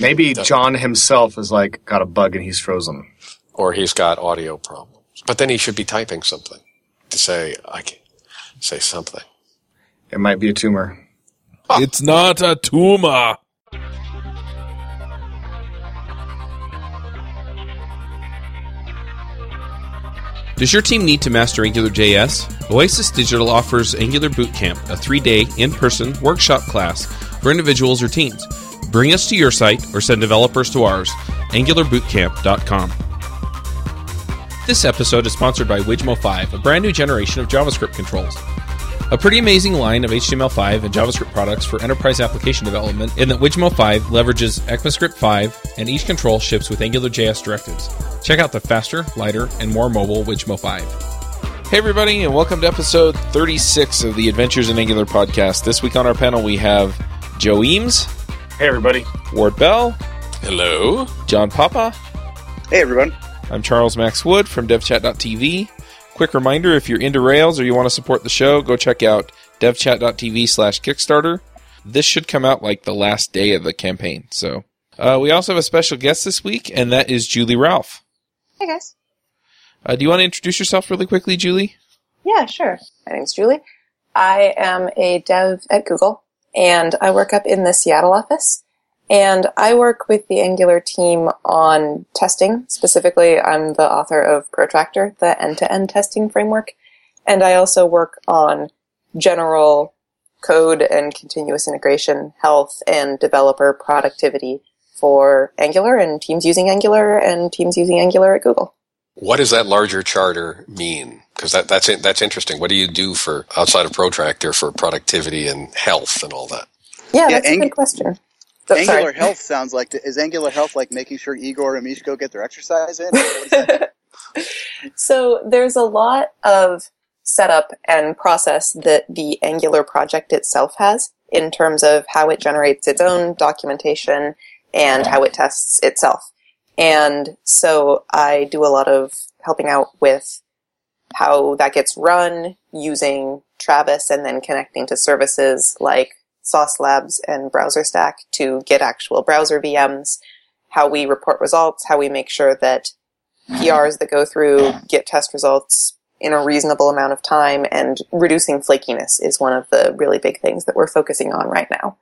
Maybe John himself is like got a bug and he's frozen. or he's got audio problems. But then he should be typing something to say, I can say something. It might be a tumor. Ah. It's not a tumor. Does your team need to master AngularJS? Oasis Digital offers Angular Bootcamp, a three day in person workshop class for individuals or teams. Bring us to your site or send developers to ours, angularbootcamp.com. This episode is sponsored by Wijmo 5, a brand new generation of JavaScript controls. A pretty amazing line of HTML5 and JavaScript products for enterprise application development in that Wijmo 5 leverages ECMAScript 5 and each control ships with AngularJS directives. Check out the faster, lighter, and more mobile Wijmo 5. Hey everybody, and welcome to episode 36 of the Adventures in Angular podcast. This week on our panel we have Joe Eames, Hey, everybody. Ward Bell, Hello? John Papa. Hey everyone. I'm Charles Max Wood from devchat.tv. Quick reminder if you're into Rails or you want to support the show, go check out devchat.tv slash Kickstarter. This should come out like the last day of the campaign. So, uh, we also have a special guest this week, and that is Julie Ralph. Hey guys. Uh, do you want to introduce yourself really quickly, Julie? Yeah, sure. My name's Julie. I am a dev at Google and I work up in the Seattle office. And I work with the Angular team on testing. Specifically, I'm the author of Protractor, the end-to-end testing framework. And I also work on general code and continuous integration, health, and developer productivity for Angular and teams using Angular and teams using Angular at Google. What does that larger charter mean? Because that, that's, in- that's interesting. What do you do for outside of Protractor for productivity and health and all that? Yeah, Yeah, that's a good question. So- Angular sorry. Health sounds like is Angular Health like making sure Igor and Misko get their exercise in? What is that? so there's a lot of setup and process that the Angular project itself has in terms of how it generates its own documentation and how it tests itself. And so I do a lot of helping out with how that gets run using Travis and then connecting to services like Sauce Labs and Browser Stack to get actual browser VMs, how we report results, how we make sure that PRs that go through get test results in a reasonable amount of time and reducing flakiness is one of the really big things that we're focusing on right now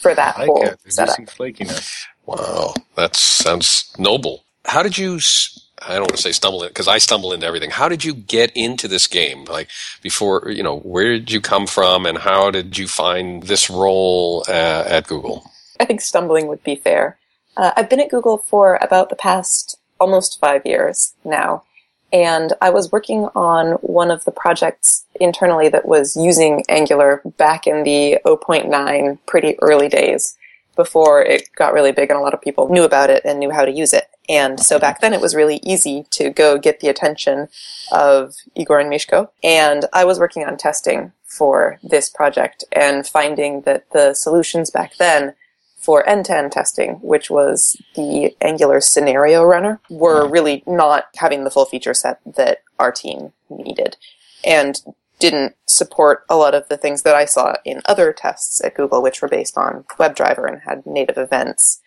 for that I like whole it. setup. Reducing flakiness. Wow, that sounds noble. How did you? s- I don't want to say stumble in because I stumble into everything. How did you get into this game? Like before, you know, where did you come from, and how did you find this role uh, at Google? I think stumbling would be fair. Uh, I've been at Google for about the past almost five years now, and I was working on one of the projects internally that was using Angular back in the 0.9 pretty early days before it got really big and a lot of people knew about it and knew how to use it. And so back then it was really easy to go get the attention of Igor and Misko. And I was working on testing for this project and finding that the solutions back then for end-to-end testing, which was the Angular scenario runner, were really not having the full feature set that our team needed and didn't support a lot of the things that I saw in other tests at Google, which were based on WebDriver and had native events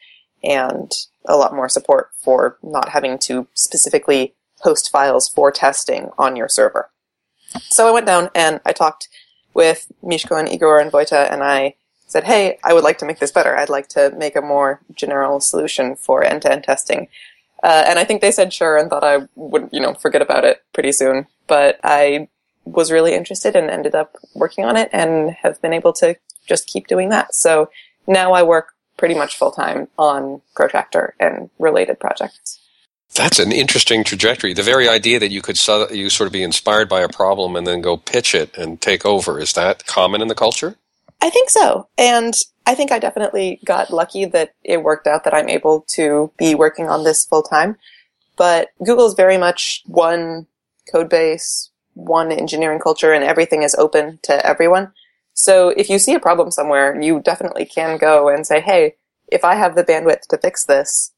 and a lot more support for not having to specifically host files for testing on your server. So I went down and I talked with Misko and Igor and Vojta and I said, hey, I would like to make this better. I'd like to make a more general solution for end-to-end testing. Uh, and I think they said sure and thought I would, you know, forget about it pretty soon. But I was really interested and ended up working on it and have been able to just keep doing that. So now I work pretty much full time on Protractor and related projects. That's an interesting trajectory. The very idea that you could so- you sort of be inspired by a problem and then go pitch it and take over is that common in the culture? I think so. And I think I definitely got lucky that it worked out that I'm able to be working on this full time. But Google is very much one code base, one engineering culture, and everything is open to everyone. So if you see a problem somewhere, you definitely can go and say, hey, if I have the bandwidth to fix this,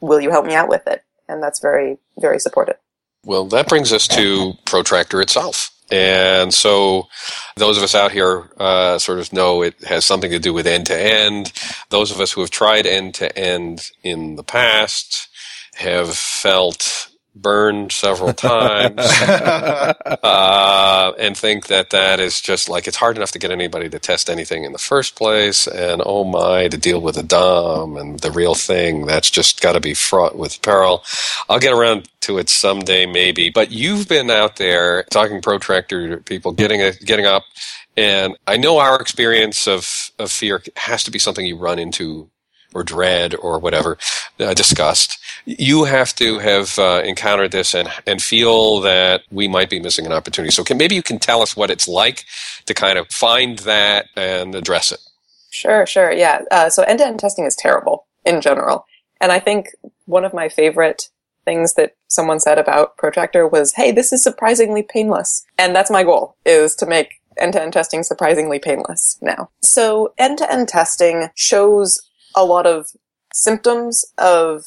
will you help me out with it? And that's very, very supportive. Well, that brings us to Protractor itself. And so those of us out here uh, sort of know it has something to do with end to end. Those of us who have tried end to end in the past have felt burned several times uh, and think that that is just like it's hard enough to get anybody to test anything in the first place and oh my to deal with a dom and the real thing that's just got to be fraught with peril. I'll get around to it someday maybe but you've been out there talking protractor people getting a, getting up and i know our experience of, of fear has to be something you run into or dread or whatever uh, disgust you have to have uh, encountered this and and feel that we might be missing an opportunity. So can, maybe you can tell us what it's like to kind of find that and address it. Sure, sure, yeah. Uh, so end-to-end testing is terrible in general, and I think one of my favorite things that someone said about Protractor was, "Hey, this is surprisingly painless," and that's my goal: is to make end-to-end testing surprisingly painless now. So end-to-end testing shows a lot of symptoms of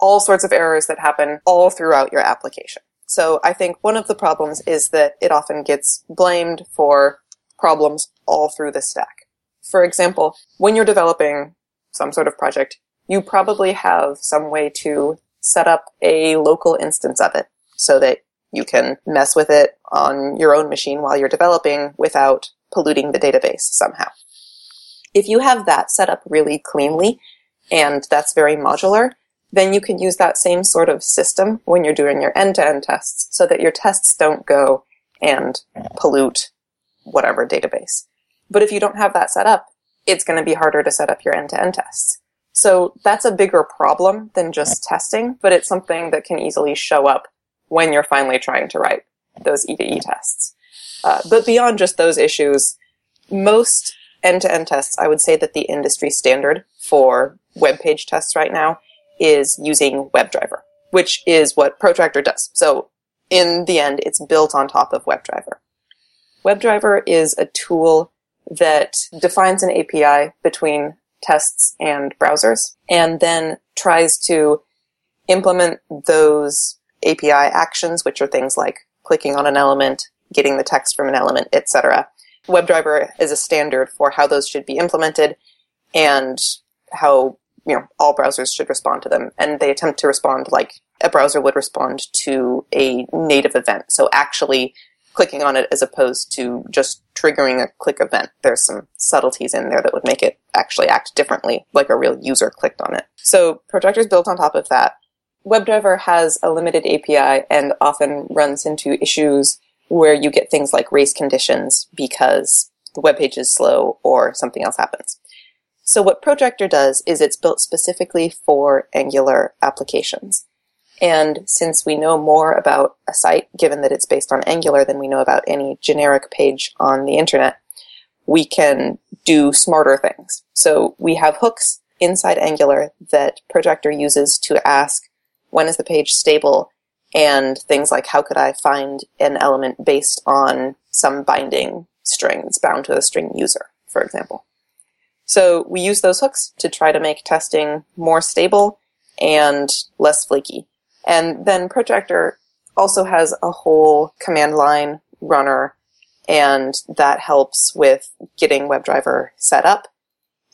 all sorts of errors that happen all throughout your application. So I think one of the problems is that it often gets blamed for problems all through the stack. For example, when you're developing some sort of project, you probably have some way to set up a local instance of it so that you can mess with it on your own machine while you're developing without polluting the database somehow. If you have that set up really cleanly, and that's very modular, then you can use that same sort of system when you're doing your end-to-end tests so that your tests don't go and pollute whatever database. But if you don't have that set up, it's going to be harder to set up your end-to-end tests. So that's a bigger problem than just testing, but it's something that can easily show up when you're finally trying to write those E to E tests. Uh, but beyond just those issues, most end-to-end tests, I would say that the industry standard for web page tests right now is using WebDriver, which is what Protractor does. So in the end, it's built on top of WebDriver. WebDriver is a tool that defines an API between tests and browsers and then tries to implement those API actions, which are things like clicking on an element, getting the text from an element, etc. WebDriver is a standard for how those should be implemented and how you know all browsers should respond to them. And they attempt to respond like a browser would respond to a native event. So actually clicking on it as opposed to just triggering a click event. There's some subtleties in there that would make it actually act differently like a real user clicked on it. So Protractor is built on top of that. WebDriver has a limited API and often runs into issues where you get things like race conditions because the web page is slow or something else happens. So what Protractor does is it's built specifically for Angular applications. And since we know more about a site, given that it's based on Angular than we know about any generic page on the internet, we can do smarter things. So we have hooks inside Angular that Protractor uses to ask when is the page stable and things like how could I find an element based on some binding string that's bound to a string user, for example. So we use those hooks to try to make testing more stable and less flaky. And then Protractor also has a whole command line runner and that helps with getting WebDriver set up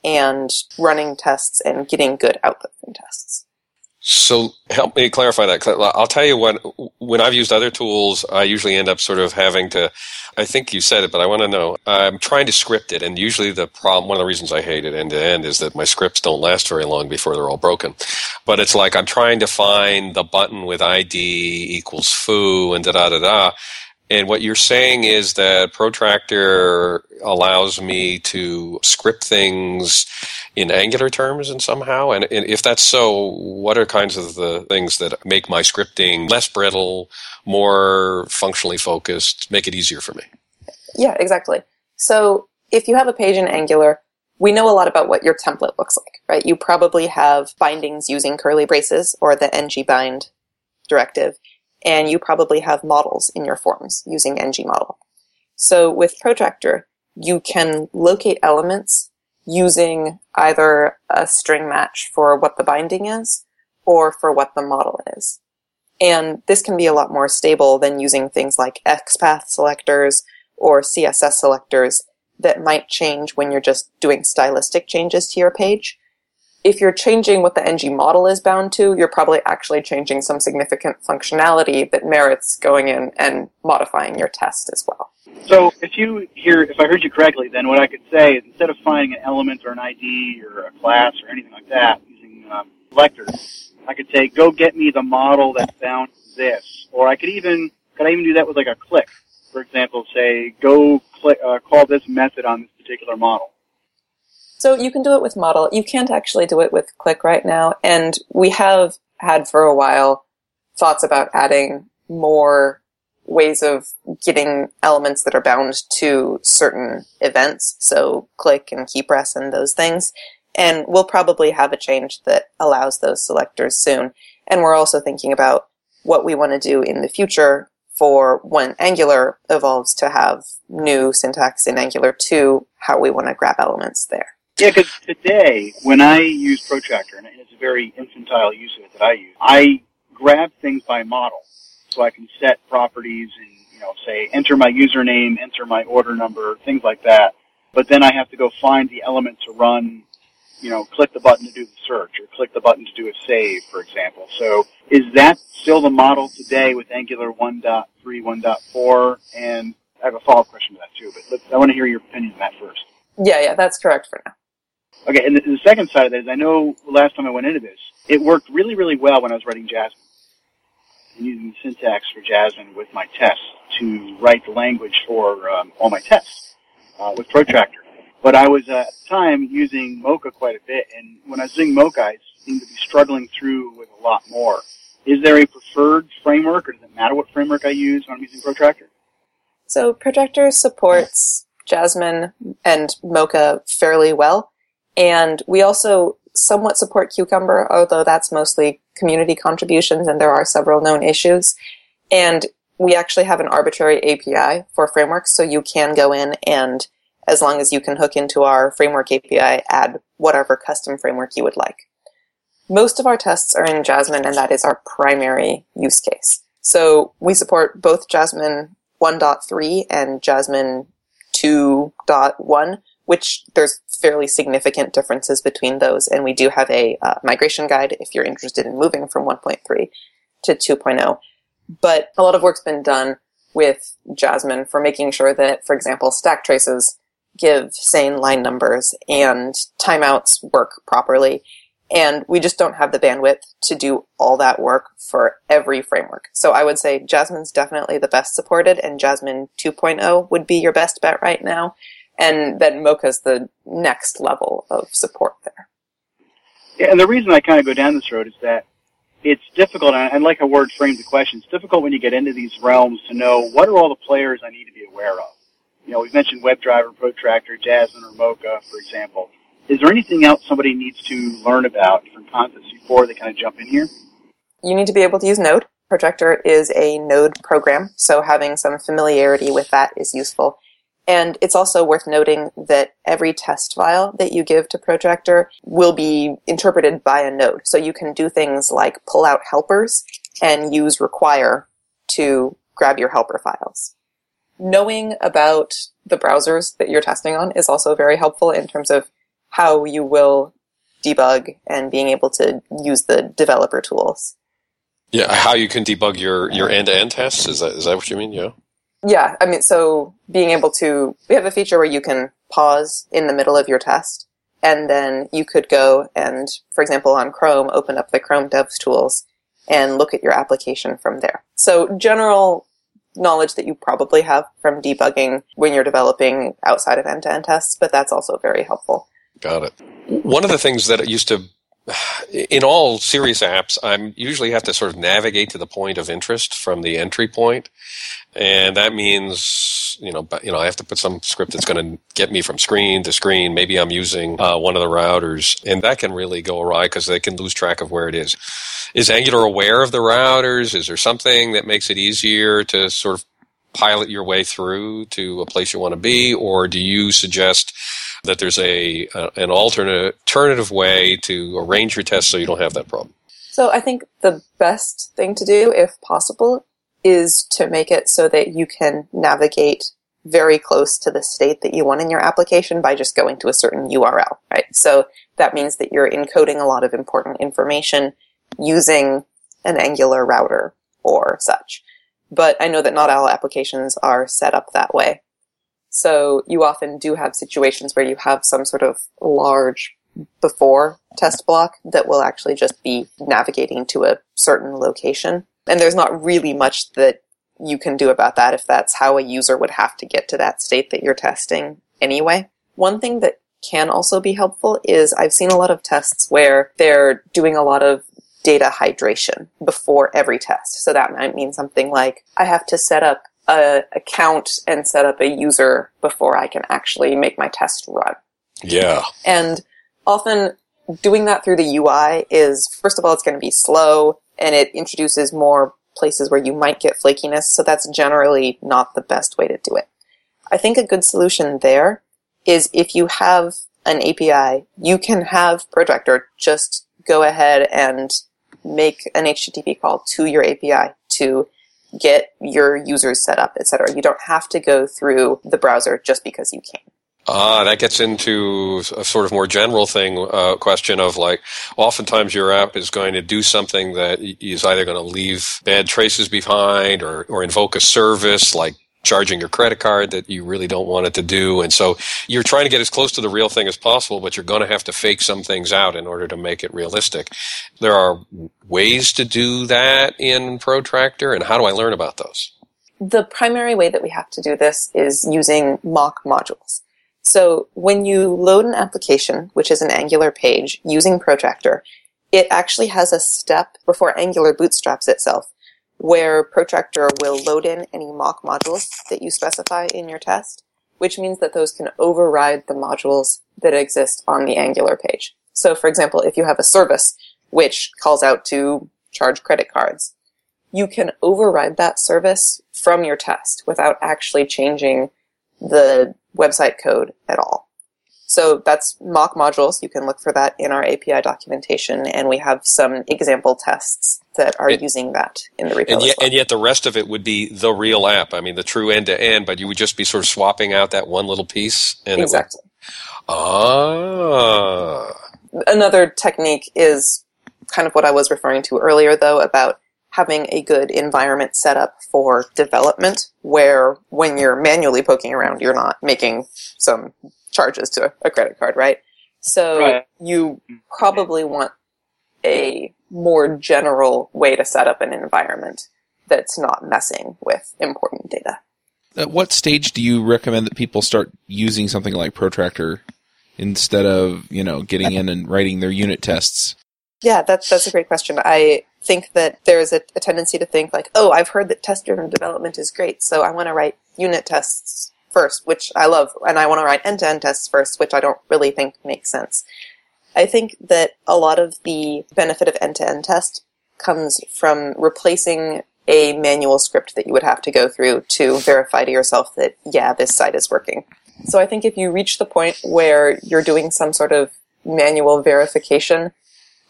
and running tests and getting good output from tests. So help me clarify that. I'll tell you what, when I've used other tools, I usually end up sort of having to, I think you said it, but I want to know. I'm trying to script it, and usually the problem, one of the reasons I hate it end to end is that my scripts don't last very long before they're all broken. But it's like I'm trying to find the button with ID equals foo and da da da da. And what you're saying is that Protractor allows me to script things in Angular terms and somehow? And, and if that's so, what are kinds of the things that make my scripting less brittle, more functionally focused, make it easier for me? Yeah, exactly. So if you have a page in Angular, we know a lot about what your template looks like, right? You probably have bindings using curly braces or the ng bind directive and you probably have models in your forms using ngModel. So with Protractor, you can locate elements using either a string match for what the binding is or for what the model is. And this can be a lot more stable than using things like XPath selectors or CSS selectors that might change when you're just doing stylistic changes to your page. If you're changing what the ng model is bound to, you're probably actually changing some significant functionality that merits going in and modifying your test as well. So if you hear, if I heard you correctly, then what I could say is instead of finding an element or an ID or a class or anything like that using um, selectors, I could say, go get me the model that's bound to this. Or I could even, could I even do that with like a click? For example, say, go click, uh, call this method on this particular model. So you can do it with model. You can't actually do it with click right now. And we have had for a while thoughts about adding more ways of getting elements that are bound to certain events. So click and key press and those things. And we'll probably have a change that allows those selectors soon. And we're also thinking about what we want to do in the future for when Angular evolves to have new syntax in Angular 2, how we want to grab elements there. Yeah, because today, when I use Protractor, and it's a very infantile use of it that I use, I grab things by model. So I can set properties and, you know, say, enter my username, enter my order number, things like that. But then I have to go find the element to run you know, click the button to do the search or click the button to do a save, for example. So is that still the model today with Angular 1.3, 1.4? And I have a follow-up question to that too, but I want to hear your opinion on that first. Yeah, yeah, that's correct for now. Okay, and the, the second side of that is I know last time I went into this, it worked really, really well when I was writing Jasmine. And using the syntax for Jasmine with my tests to write the language for um, all my tests uh, with Protractor. But I was at the time using Mocha quite a bit, and when I was using Mocha, I seemed to be struggling through with a lot more. Is there a preferred framework, or does it matter what framework I use when I'm using Protractor? So Protractor supports Jasmine and Mocha fairly well, and we also somewhat support Cucumber, although that's mostly community contributions, and there are several known issues. And we actually have an arbitrary API for frameworks, so you can go in and as long as you can hook into our framework API, add whatever custom framework you would like. Most of our tests are in Jasmine, and that is our primary use case. So we support both Jasmine 1.3 and Jasmine 2.1, which there's fairly significant differences between those, and we do have a uh, migration guide if you're interested in moving from 1.3 to 2.0. But a lot of work's been done with Jasmine for making sure that, for example, stack traces give sane line numbers and timeouts work properly. And we just don't have the bandwidth to do all that work for every framework. So I would say Jasmine's definitely the best supported and Jasmine 2.0 would be your best bet right now. And then Mocha's the next level of support there. Yeah, and the reason I kind of go down this road is that it's difficult, and I like how Ward framed the question, it's difficult when you get into these realms to know what are all the players I need to be aware of you know, we've mentioned WebDriver, Protractor, Jasmine, or Mocha, for example. Is there anything else somebody needs to learn about different concepts before they kind of jump in here? You need to be able to use Node. Protractor is a Node program, so having some familiarity with that is useful. And it's also worth noting that every test file that you give to Protractor will be interpreted by a node. So you can do things like pull out helpers and use require to grab your helper files knowing about the browsers that you're testing on is also very helpful in terms of how you will debug and being able to use the developer tools. Yeah, how you can debug your, your end-to-end tests, is that, is that what you mean? Yeah. Yeah, I mean, so being able to, we have a feature where you can pause in the middle of your test, and then you could go and, for example, on Chrome, open up the Chrome Devs tools and look at your application from there. So general knowledge that you probably have from debugging when you're developing outside of end-to-end tests, but that's also very helpful. Got it. One of the things that it used to in all serious apps, I usually have to sort of navigate to the point of interest from the entry point, and that means you know, you know, I have to put some script that's going to get me from screen to screen. Maybe I'm using uh, one of the routers, and that can really go awry because they can lose track of where it is. Is Angular aware of the routers? Is there something that makes it easier to sort of pilot your way through to a place you want to be, or do you suggest that there's a, a an alternate alternative way to arrange your tests so you don't have that problem? So I think the best thing to do, if possible, is to make it so that you can navigate very close to the state that you want in your application by just going to a certain URL, right? So that means that you're encoding a lot of important information using an Angular router or such. But I know that not all applications are set up that way. So you often do have situations where you have some sort of large before test block that will actually just be navigating to a certain location. And there's not really much that you can do about that if that's how a user would have to get to that state that you're testing anyway. One thing that can also be helpful is I've seen a lot of tests where they're doing a lot of data hydration before every test. So that might mean something like I have to set up a account and set up a user before I can actually make my test run. Yeah. And often doing that through the UI is, first of all, it's going to be slow and it introduces more places where you might get flakiness. So that's generally not the best way to do it. I think a good solution there is if you have an API, you can have Protractor just go ahead and make an HTTP call to your API to get your users set up, etc. You don't have to go through the browser just because you can. Ah, that gets into a sort of more general thing, uh, question of like, oftentimes your app is going to do something that is either going to leave bad traces behind or, or invoke a service like charging your credit card that you really don't want it to do. And so you're trying to get as close to the real thing as possible, but you're going to have to fake some things out in order to make it realistic. There are ways to do that in Protractor, and how do I learn about those? The primary way that we have to do this is using mock modules. So when you load an application, which is an Angular page, using Protractor, it actually has a step before Angular bootstraps itself where Protractor will load in any mock modules that you specify in your test, which means that those can override the modules that exist on the Angular page. So for example, if you have a service which calls out to charge credit cards, you can override that service from your test without actually changing the website code at all. So that's mock modules. You can look for that in our API documentation, and we have some example tests that are And- using that in the repo. And yet, well. and yet the rest of it would be the real app. I mean, the true end to end, but you would just be sort of swapping out that one little piece. And exactly. Would, ah. Another technique is kind of what I was referring to earlier, though, about having a good environment set up for development, where when you're manually poking around, you're not making some charges to a credit card, right? So Right. you probably want a more general way to set up an environment that's not messing with important data. At what stage do you recommend that people start using something like Protractor instead of, you know, getting in and writing their unit tests? Yeah, that's that's a great question. I think that there's a, a tendency to think like, oh, I've heard that test-driven development is great, so I want to write unit tests first, which I love, and I want to write end-to-end tests first, which I don't really think makes sense. I think that a lot of the benefit of end-to-end test comes from replacing a manual script that you would have to go through to verify to yourself that, yeah, this site is working. So I think if you reach the point where you're doing some sort of manual verification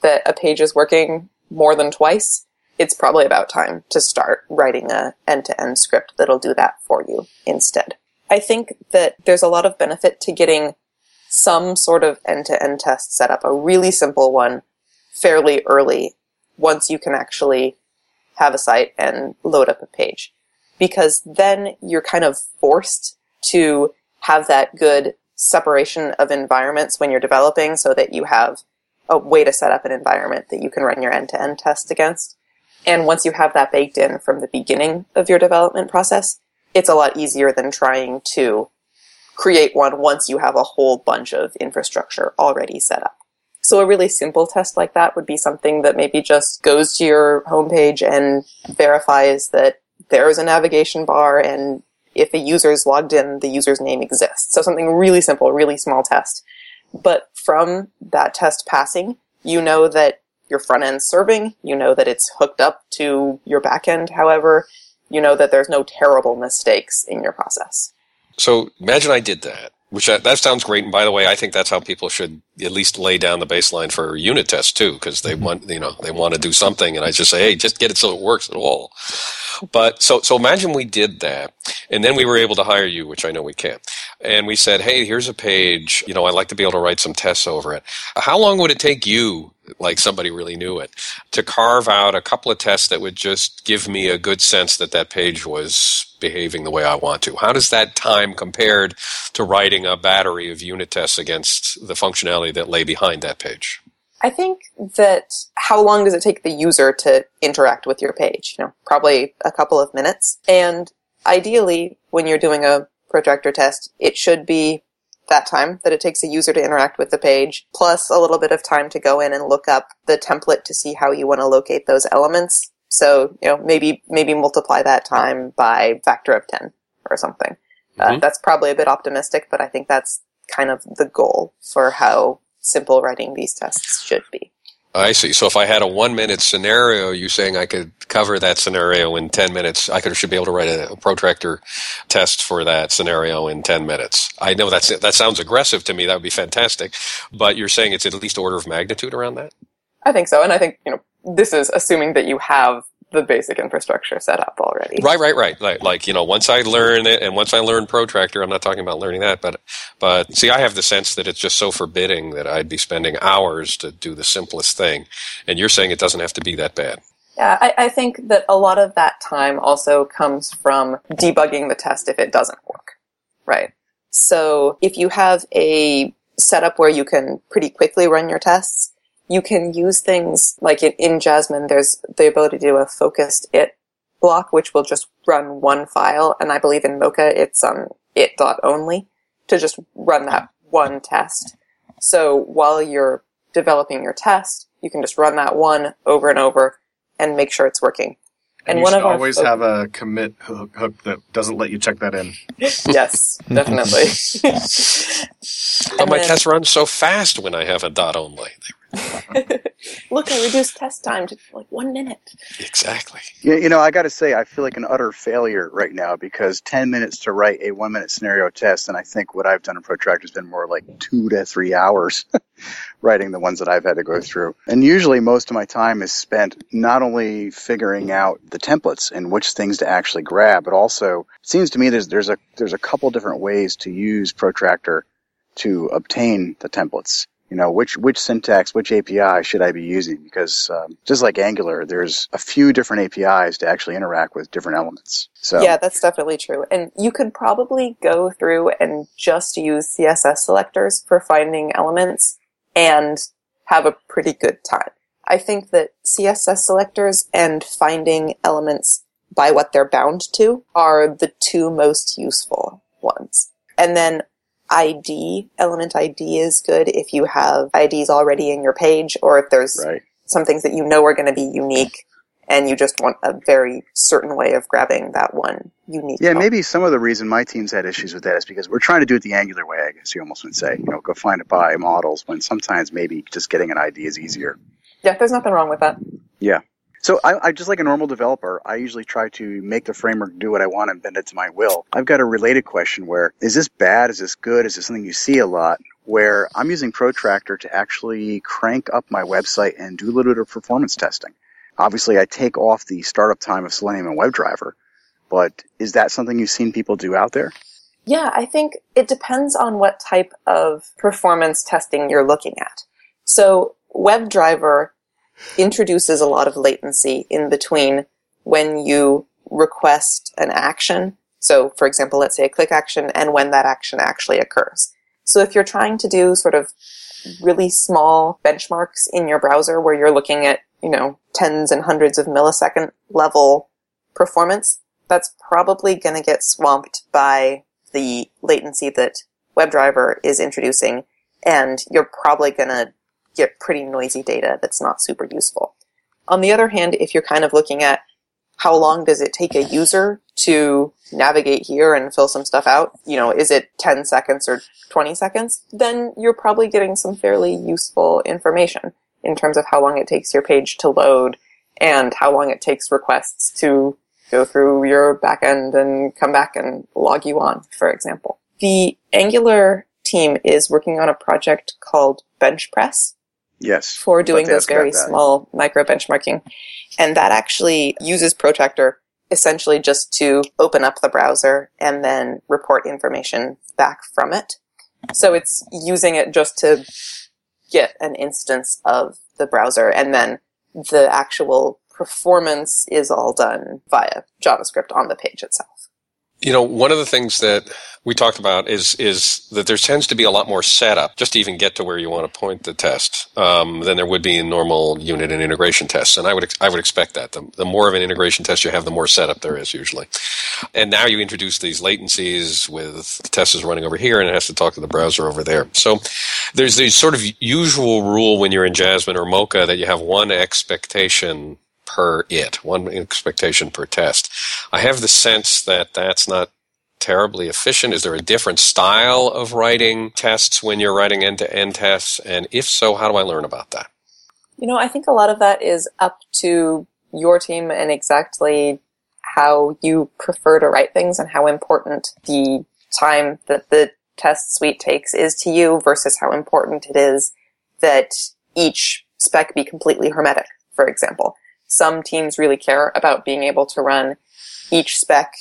that a page is working more than twice, it's probably about time to start writing a end-to-end script that'll do that for you instead. I think that there's a lot of benefit to getting some sort of end-to-end test set up, a really simple one, fairly early, once you can actually have a site and load up a page. Because then you're kind of forced to have that good separation of environments when you're developing so that you have a way to set up an environment that you can run your end-to-end test against. And once you have that baked in from the beginning of your development process, it's a lot easier than trying to create one once you have a whole bunch of infrastructure already set up. So a really simple test like that would be something that maybe just goes to your homepage and verifies that there is a navigation bar and if a user is logged in, the user's name exists. So something really simple, really small test. But from that test passing, you know that your front end's serving, you know that it's hooked up to your back end, however, you know that there's no terrible mistakes in your process. So imagine I did that, which I, that sounds great. And by the way, I think that's how people should at least lay down the baseline for unit tests too, because they mm-hmm. want you know they want to do something, and I just say, hey, just get it so it works at all. But so so imagine we did that, and then we were able to hire you, which I know we can't. and we said, hey, here's a page. You know, I'd like to be able to write some tests over it. How long would it take you, like somebody really knew it, to carve out a couple of tests that would just give me a good sense that that page was behaving the way I want to? How does that time compared to writing a battery of unit tests against the functionality that lay behind that page? I think that how long does it take the user to interact with your page? You know, probably a couple of minutes. And ideally, when you're doing a protractor test, it should be that time that it takes a user to interact with the page, plus a little bit of time to go in and look up the template to see how you want to locate those elements. So, you know, maybe, maybe multiply that time by factor of 10 or something. Uh, Mhm. that's probably a bit optimistic, but I think that's kind of the goal for how simple writing these tests should be. I see. So if I had a one minute scenario, you saying I could cover that scenario in 10 minutes, I could, should be able to write a, a protractor test for that scenario in 10 minutes. I know that's, that sounds aggressive to me. That would be fantastic. But you're saying it's at least order of magnitude around that? I think so, and I think, you know, this is assuming that you have the basic infrastructure set up already. Right, right, right. Like, like, you know, once I learn it and once I learn protractor, I'm not talking about learning that, but, but see, I have the sense that it's just so forbidding that I'd be spending hours to do the simplest thing. And you're saying it doesn't have to be that bad. Yeah, I, I think that a lot of that time also comes from debugging the test if it doesn't work. Right. So if you have a setup where you can pretty quickly run your tests, you can use things like in, in Jasmine, there's the ability to do a focused it block, which will just run one file. And I believe in Mocha, it's um, it dot only to just run that one test. So while you're developing your test, you can just run that one over and over and make sure it's working. And, you one should of our always fo- have a commit hook, hook that doesn't let you check that in. yes, definitely. But my then- test runs so fast when I have a dot only. Look, I reduced test time to like one minute. Exactly. You, you know, I got to say, I feel like an utter failure right now because 10 minutes to write a one minute scenario test, and I think what I've done in Protractor has been more like two to three hours writing the ones that I've had to go through. And usually most of my time is spent not only figuring out the templates and which things to actually grab, but also it seems to me there's, there's a, there's a couple different ways to use Protractor to obtain the templates. You know, which, which syntax, which API should I be using? Because, um, just like Angular, there's a few different APIs to actually interact with different elements. So, Yeah, that's definitely true. And you could probably go through and just use CSS selectors for finding elements and have a pretty good time. I think that CSS selectors and finding elements by what they're bound to are the two most useful ones. And then ID, element ID is good if you have IDs already in your page or if there's right. some things that you know are going to be unique and you just want a very certain way of grabbing that one unique. Yeah, element. maybe some of the reason my team's had issues with that is because we're trying to do it the Angular way, I guess you almost would say. You know, go find it by models when sometimes maybe just getting an ID is easier. Yeah, there's nothing wrong with that. So I, I just like a normal developer, I usually try to make the framework do what I want and bend it to my will. I've got a related question where is this bad? Is this good? Is this something you see a lot? Where I'm using Protractor to actually crank up my website and do a little bit of performance testing. Obviously, I take off the startup time of Selenium and WebDriver, but is that something you've seen people do out there? Yeah, I think it depends on what type of performance testing you're looking at. So WebDriver introduces a lot of latency in between when you request an action. So, for example, let's say a click action and when that action actually occurs. So if you're trying to do sort of really small benchmarks in your browser where you're looking at, you know, tens and hundreds of millisecond level performance, that's probably going to get swamped by the latency that WebDriver is introducing, and you're probably going to get pretty noisy data that's not super useful. On the other hand, if you're kind of looking at how long does it take a user to navigate here and fill some stuff out, you know, is it 10 seconds or 20 seconds? Then you're probably getting some fairly useful information in terms of how long it takes your page to load and how long it takes requests to go through your backend and come back and log you on, for example. The Angular team is working on a project called benchpress Yes. for doing those very small micro benchmarking. And that actually uses Protractor essentially just to open up the browser and then report information back from it. So it's using it just to get an instance of the browser and then the actual performance is all done via JavaScript on the page itself. You know, one of the things that we talked about is is that there tends to be a lot more setup just to even get to where you want to point the test um, than there would be in normal unit and integration tests. And I would I would expect that the, the more of an integration test you have, the more setup there is usually. And now you introduce these latencies with the test is running over here and it has to talk to the browser over there. So there's the sort of usual rule when you're in Jasmine or Mocha that you have one expectation per it, one expectation per test. I have the sense that that's not terribly efficient. Is there a different style of writing tests when you're writing end to end tests? And if so, how do I learn about that? You know, I think a lot of that is up to your team and exactly how you prefer to write things and how important the time that the test suite takes is to you versus how important it is that each spec be completely hermetic, for example. Some teams really care about being able to run each spec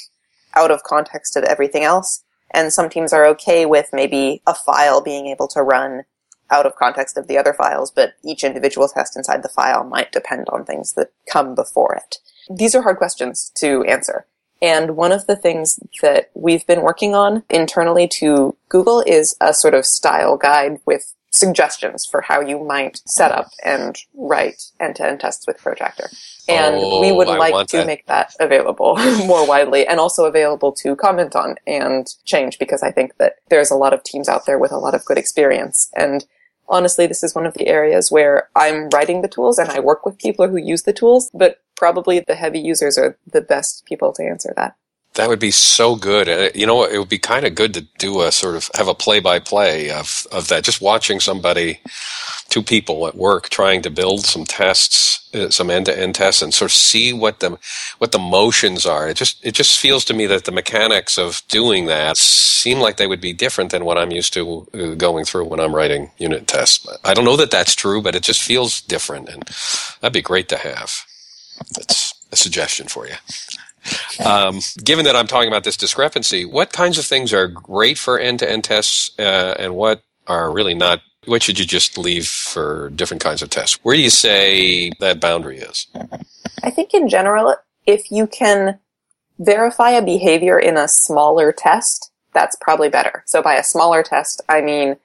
out of context of everything else, and some teams are okay with maybe a file being able to run out of context of the other files, but each individual test inside the file might depend on things that come before it. These are hard questions to answer. And one of the things that we've been working on internally to Google is a sort of style guide with suggestions for how you might set up and write end-to-end tests with Protractor. And Oh, we would I like to that. make that available more widely and also available to comment on and change because I think that there's a lot of teams out there with a lot of good experience. And honestly, this is one of the areas where I'm writing the tools and I work with people who use the tools, but probably the heavy users are the best people to answer that. That would be so good. Uh, You know, it would be kind of good to do a sort of have a play by play of of that. Just watching somebody, two people at work trying to build some tests, uh, some end to end tests, and sort of see what the what the motions are. It just it just feels to me that the mechanics of doing that seem like they would be different than what I'm used to uh, going through when I'm writing unit tests. I don't know that that's true, but it just feels different, and that'd be great to have. That's a suggestion for you. Um, given that I'm talking about this discrepancy, what kinds of things are great for end-to-end tests, uh, and what are really not? What should you just leave for different kinds of tests? Where do you say that boundary is? I think in general, if you can verify a behavior in a smaller test, that's probably better. So by a smaller test, I mean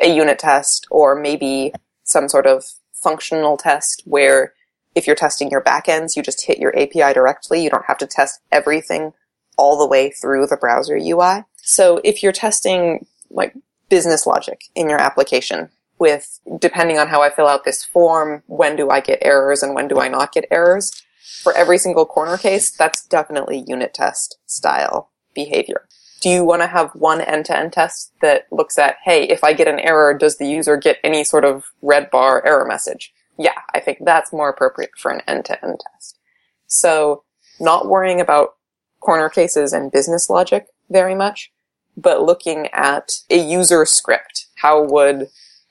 a unit test or maybe some sort of functional test where if you're testing your backends, you just hit your API directly. You don't have to test everything all the way through the browser UI. So if you're testing like business logic in your application with, depending on how I fill out this form, when do I get errors and when do I not get errors? For every single corner case, that's definitely unit test style behavior. Do you want to have one end-to-end test that looks at, hey, if I get an error, does the user get any sort of red bar error message? Yeah, I think that's more appropriate for an end-to-end test. So not worrying about corner cases and business logic very much, but looking at a user script. How would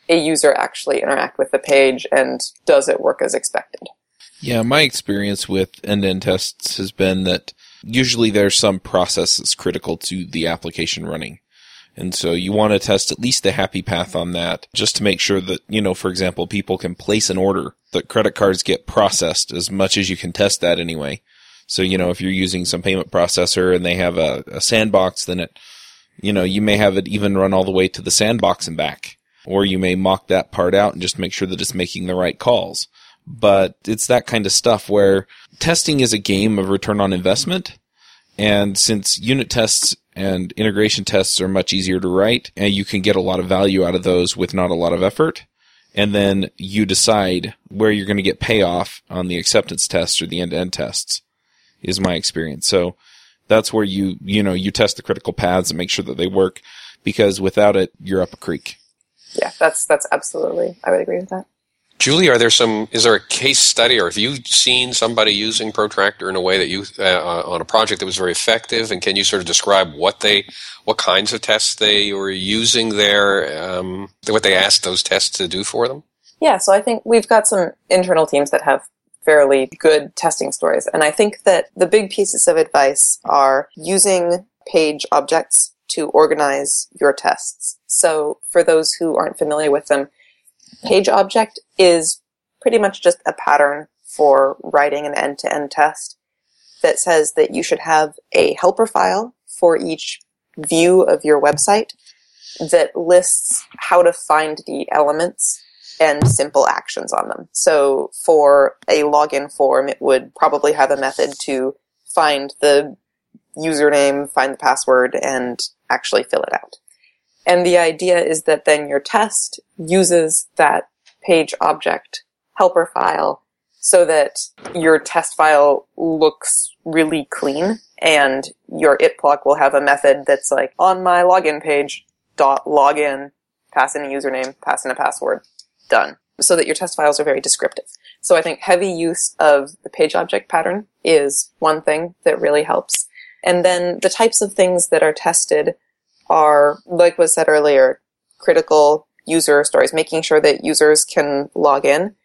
a user actually interact with the page and does it work as expected? Yeah, my experience with end-to-end tests has been that usually there's some process that's critical to the application running. And so you want to test at least the happy path on that just to make sure that, you know, for example, people can place an order, that credit cards get processed as much as you can test that anyway. So, you know, if you're using some payment processor and they have a, a sandbox, then it, you know, you may have it even run all the way to the sandbox and back. Or you may mock that part out and just make sure that it's making the right calls. But it's that kind of stuff where testing is a game of return on investment. And since unit tests and integration tests are much easier to write, and you can get a lot of value out of those with not a lot of effort, and then you decide where you're going to get payoff on the acceptance tests or the end-to-end tests, is my experience. So that's where you, you know, you test the critical paths and make sure that they work, because without it, you're up a creek. Yeah, that's, that's absolutely, I would agree with that. Julie, are there some? Is there a case study, or have you seen somebody using Protractor in a way that you uh, on a project that was very effective? And can you sort of describe what they, what kinds of tests they were using there, um, what they asked those tests to do for them? Yeah, so I think we've got some internal teams that have fairly good testing stories, and I think that the big pieces of advice are using page objects to organize your tests. So for those who aren't familiar with them page object is pretty much just a pattern for writing an end-to-end test that says that you should have a helper file for each view of your website that lists how to find the elements and simple actions on them. So for a login form, it would probably have a method to find the username, find the password, and actually fill it out. And the idea is that then your test uses that page object helper file so that your test file looks really clean and your it block will have a method that's like on my login page dot login pass in a username pass in a password done. So that your test files are very descriptive. So i think heavy use of the page object pattern is one thing that really helps. And then the types of things that are tested are, like was said earlier, critical user stories, making sure that users can log in.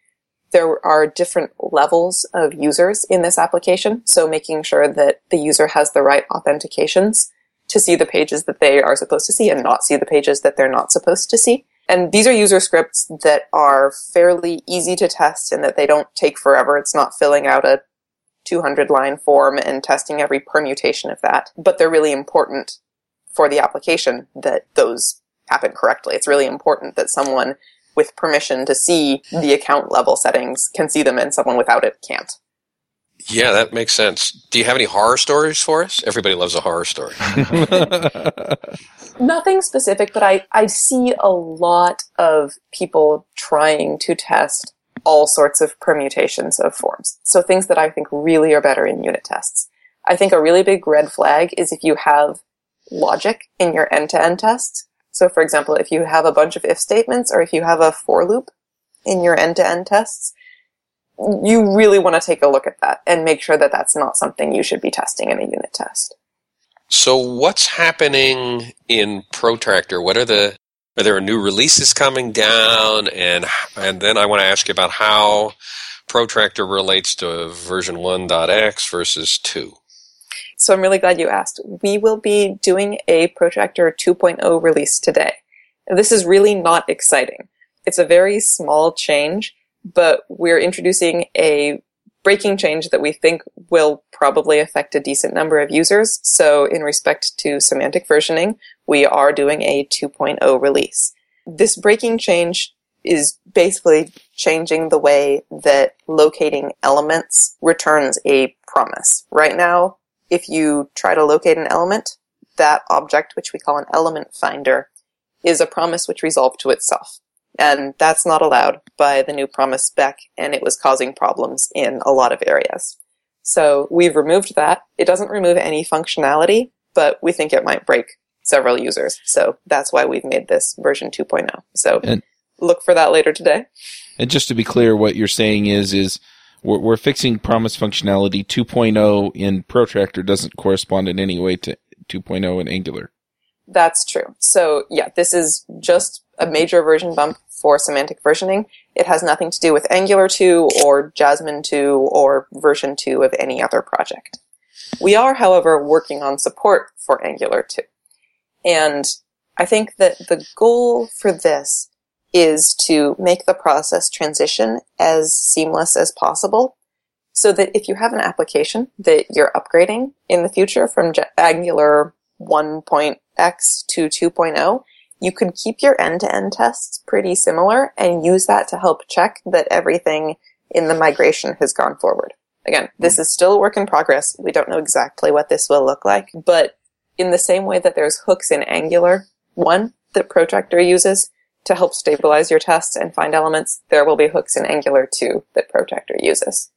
There are different levels of users in this application, so making sure that the user has the right authentications to see the pages that they are supposed to see and not see the pages that they're not supposed to see. And these are user scripts that are fairly easy to test and that they don't take forever. It's not filling out a 200 line form and testing every permutation of that, but they're really important for the application that those happen correctly. It's really important that someone with permission to see the account level settings can see them and someone without it can't. Yeah, that makes sense. Do you have any horror stories for us? Everybody loves a horror story. Nothing specific, but I, I see a lot of people trying to test all sorts of permutations of forms. So things that I think really are better in unit tests. I think a really big red flag is if you have logic in your end-to-end tests. So for example, if you have a bunch of if statements or if you have a for loop in your end-to-end tests, you really want to take a look at that and make sure that that's not something you should be testing in a unit test. So what's happening in Protractor? What are the are there new releases coming down and and then I want to ask you about how Protractor relates to version 1.x versus 2. So I'm really glad you asked. We will be doing a Protractor 2.0 release today. This is really not exciting. It's a very small change, but we're introducing a breaking change that we think will probably affect a decent number of users. So in respect to semantic versioning, we are doing a 2.0 release. This breaking change is basically changing the way that locating elements returns a promise. Right now, if you try to locate an element, that object, which we call an element finder, is a promise which resolved to itself. And that's not allowed by the new promise spec, and it was causing problems in a lot of areas. So we've removed that. It doesn't remove any functionality, but we think it might break several users. So that's why we've made this version 2.0. So and, look for that later today. And just to be clear, what you're saying is, is we're, we're fixing promise functionality 2.0 in Protractor doesn't correspond in any way to 2.0 in Angular. That's true. So yeah, this is just a major version bump for semantic versioning. It has nothing to do with Angular 2 or Jasmine 2 or version 2 of any other project. We are, however, working on support for Angular 2. And I think that the goal for this is to make the process transition as seamless as possible so that if you have an application that you're upgrading in the future from Angular 1.x to 2.0, you could keep your end-to-end tests pretty similar and use that to help check that everything in the migration has gone forward. Again, this hmm. is still a work in progress. We don't know exactly what this will look like, but in the same way that there's hooks in Angular 1 that Protractor uses, to help stabilize your tests and find elements, there will be hooks in Angular 2 that Protractor uses.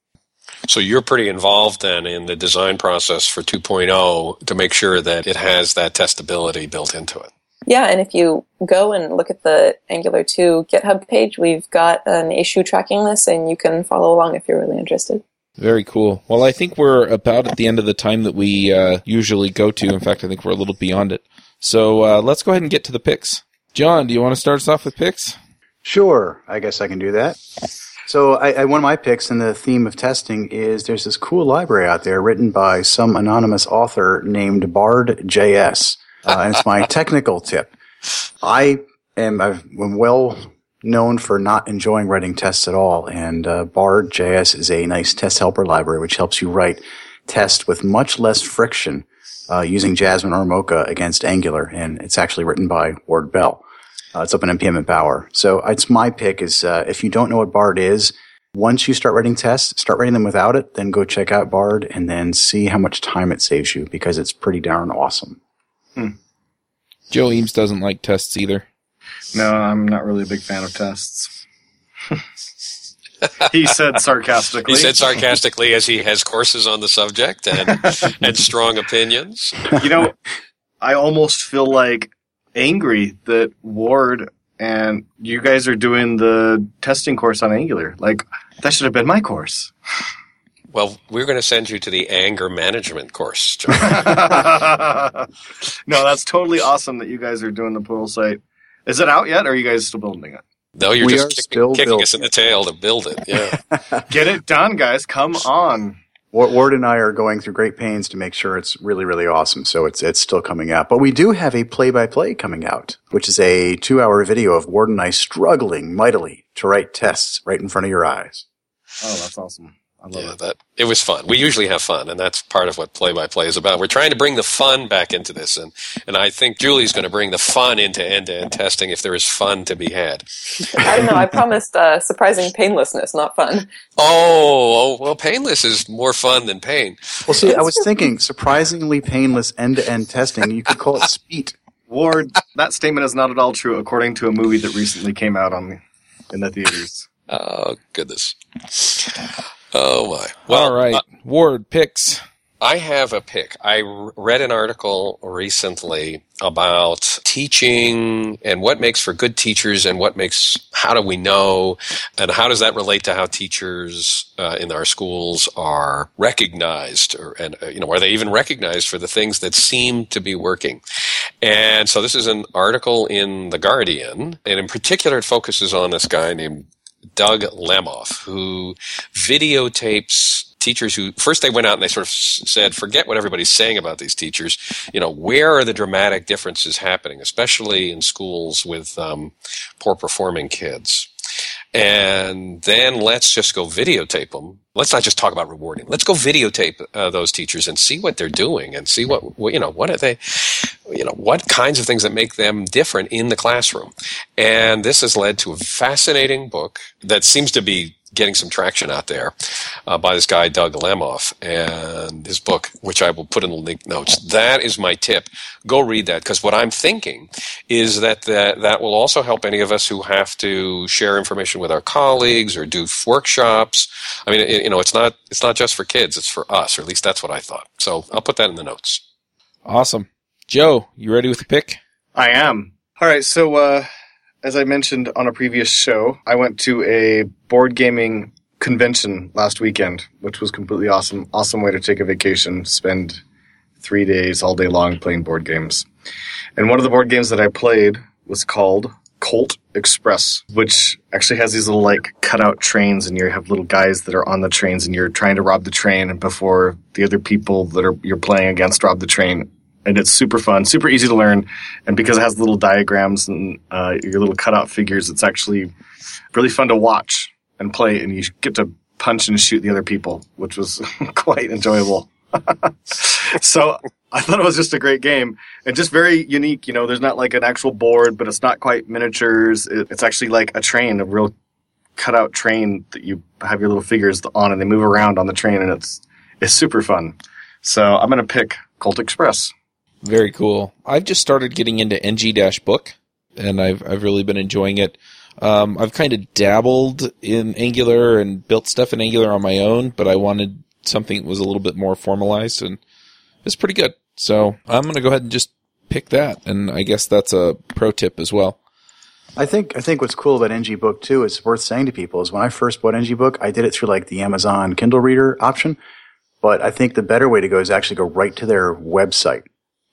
So you're pretty involved then in the design process for 2.0 to make sure that it has that testability built into it. Yeah, and if you go and look at the Angular 2 GitHub page, we've got an issue tracking list and you can follow along if you're really interested. Very cool. Well, I think we're about at the end of the time that we uh, usually go to. In fact, I think we're a little beyond it. So uh, let's go ahead and get to the picks. John, do you want to start us off with picks? Sure, I guess I can do that. So I, I, one of my picks in the theme of testing is there's this cool library out there written by some anonymous author named Bard.js, uh, and it's my technical tip. I am I've been well known for not enjoying writing tests at all, and uh, Bard.js is a nice test helper library which helps you write tests with much less friction uh, using Jasmine or Mocha against Angular, and it's actually written by Ward Bell. Uh, it's up in npm and Bower. So it's my pick is uh, if you don't know what Bard is, once you start writing tests, start writing them without it, then go check out Bard and then see how much time it saves you because it's pretty darn awesome. Hmm. Joe Eames doesn't like tests either. No, I'm not really a big fan of tests. he said sarcastically. He said sarcastically as he has courses on the subject and and strong opinions. You know, I almost feel like angry that Ward and you guys are doing the testing course on Angular. Like that should have been my course. Well, we're going to send you to the anger management course. no, that's totally awesome that you guys are doing the Pluralsight. Is it out yet? Or are you guys still building it? No, you're We just kicking, still kicking us in the tail to build it. Yeah. Get it done, guys. Come on. Ward and I are going through great pains to make sure it's really, really awesome. So it's it's still coming out. But we do have a play-by-play coming out, which is a two-hour video of Ward and I struggling mightily to write tests right in front of your eyes. Oh, that's awesome. I love yeah, it. that it was fun. We usually have fun, and that's part of what play by play is about. We're trying to bring the fun back into this, and and I think Julie's going to bring the fun into end to end testing if there is fun to be had. I don't know, I promised uh, surprising painlessness, not fun. Oh, oh, well, painless is more fun than pain. Well, see, I was thinking surprisingly painless end-to-end testing. You could call it SPEED. Ward, that statement is not at all true according to a movie that recently came out on in the theaters. Oh goodness. Oh my. Well, All right, uh, Ward picks. I have a pick. I read an article recently about teaching and what makes for good teachers and what makes, how do we know, and how does that relate to how teachers uh, in our schools are recognized, or, and, uh, you know, are they even recognized for the things that seem to be working? And so this is an article in The Guardian, and in particular it focuses on this guy named Doug Lemov, who videotapes teachers who first they went out and they sort of said, forget what everybody's saying about these teachers. You know, where are the dramatic differences happening, especially in schools with um, poor performing kids? And then let's just go videotape them. Let's not just talk about rewarding. Let's go videotape uh, those teachers and see what they're doing and see what, what you know what are they you know what kinds of things that make them different in the classroom. And this has led to a fascinating book that seems to be getting some traction out there uh, by this guy Doug Lemov and his book, which I will put in the link notes. That is my tip. Go read that because what I'm thinking is that, that that will also help any of us who have to share information with our colleagues or do workshops. I mean, it, you know, it's not it's not just for kids; it's for us, or at least that's what I thought. So I'll put that in the notes. Awesome. Joe, you ready with the pick? I am. All right, so uh, as I mentioned on a previous show, I went to a board gaming convention last weekend, which was completely awesome. Awesome way to take a vacation, spend three days all day long playing board games. And one of the board games that I played was called Colt Express, which actually has these little like cutout trains, and you have little guys that are on the trains, and you're trying to rob the train before the other people that are you're playing against rob the train. And it's super fun, super easy to learn, and because it has little diagrams and uh, your little cutout figures, it's actually really fun to watch and play, and you get to punch and shoot the other people, which was quite enjoyable. so I thought it was just a great game and just very unique. You know, there's not like an actual board, but it's not quite miniatures. It, it's actually like a train, a real cutout train that you have your little figures on, and they move around on the train, and it's it's super fun. So I'm gonna pick Colt Express. Very cool. I've just started getting into NG Dash Book, and I've I've really been enjoying it. Um, I've kind of dabbled in Angular and built stuff in Angular on my own, but I wanted something that was a little bit more formalized, and it's pretty good. So I'm going to go ahead and just pick that. And I guess that's a pro tip as well. I think I think what's cool about NG Book too is worth saying to people is when I first bought NG Book, I did it through like the Amazon Kindle Reader option. But I think the better way to go is actually go right to their website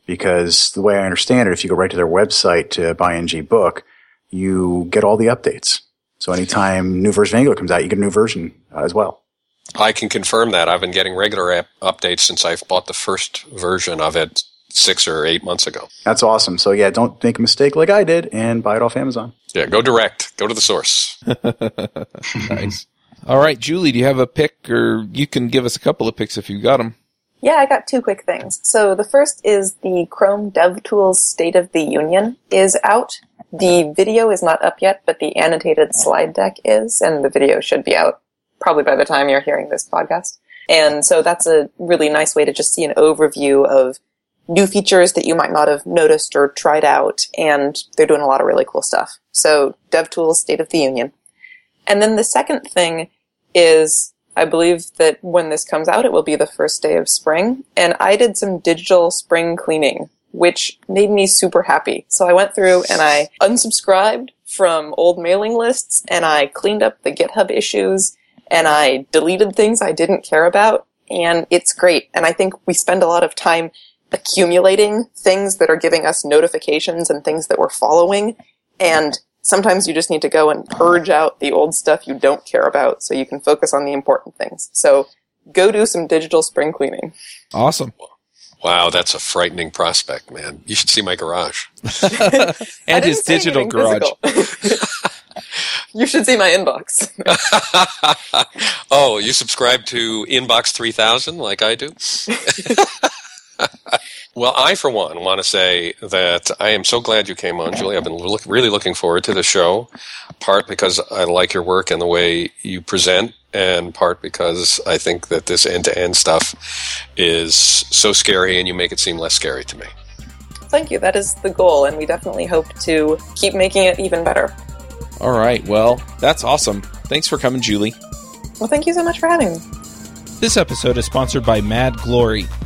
because the way I understand it, if you go right to their website to buy NG Book, you get all the updates. So anytime new version of Angular comes out, you get a new version uh, as well. I can confirm that. I've been getting regular app updates since I've bought the first version of it six or eight months ago. That's awesome. So yeah, don't make a mistake like I did and buy it off Amazon. Yeah, go direct. Go to the source. nice. All right, Julie, do you have a pick, or you can give us a couple of picks if you've got them? Yeah, I got two quick things. So the first is the Chrome DevTools State of the Union is out. The video is not up yet, but the annotated slide deck is, and the video should be out probably by the time you're hearing this podcast. And so that's a really nice way to just see an overview of new features that you might not have noticed or tried out, and they're doing a lot of really cool stuff. So DevTools State of the Union. And then the second thing is I believe that when this comes out, it will be the first day of spring. And I did some digital spring cleaning, which made me super happy. So I went through and I unsubscribed from old mailing lists and I cleaned up the GitHub issues and I deleted things I didn't care about. And it's great. And I think we spend a lot of time accumulating things that are giving us notifications and things that we're following. And sometimes you just need to go and purge out the old stuff you don't care about so you can focus on the important things. So go do some digital spring cleaning. Awesome. Wow, that's a frightening prospect, man. You should see my garage. and his digital garage. you should see my inbox. oh, you subscribe to Inbox 3000 like I do? Well, I, for one, want to say that I am so glad you came on, Julie. I've been look, really looking forward to the show, part because I like your work and the way you present, and part because I think that this end to end stuff is so scary and you make it seem less scary to me. Thank you. That is the goal, and we definitely hope to keep making it even better. All right. Well, that's awesome. Thanks for coming, Julie. Well, thank you so much for having me. This episode is sponsored by Mad Glory.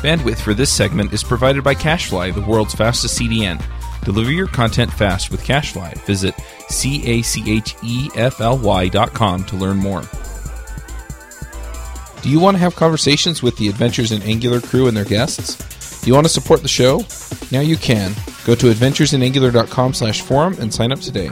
Bandwidth for this segment is provided by CacheFly, the world's fastest CDN. Deliver your content fast with CacheFly. Visit C-A-C-H-E-F-L-Y dot com to learn more. Do you want to have conversations with the Adventures in Angular crew and their guests? Do you want to support the show? Now you can. Go to adventuresinangular.com slash forum and sign up today.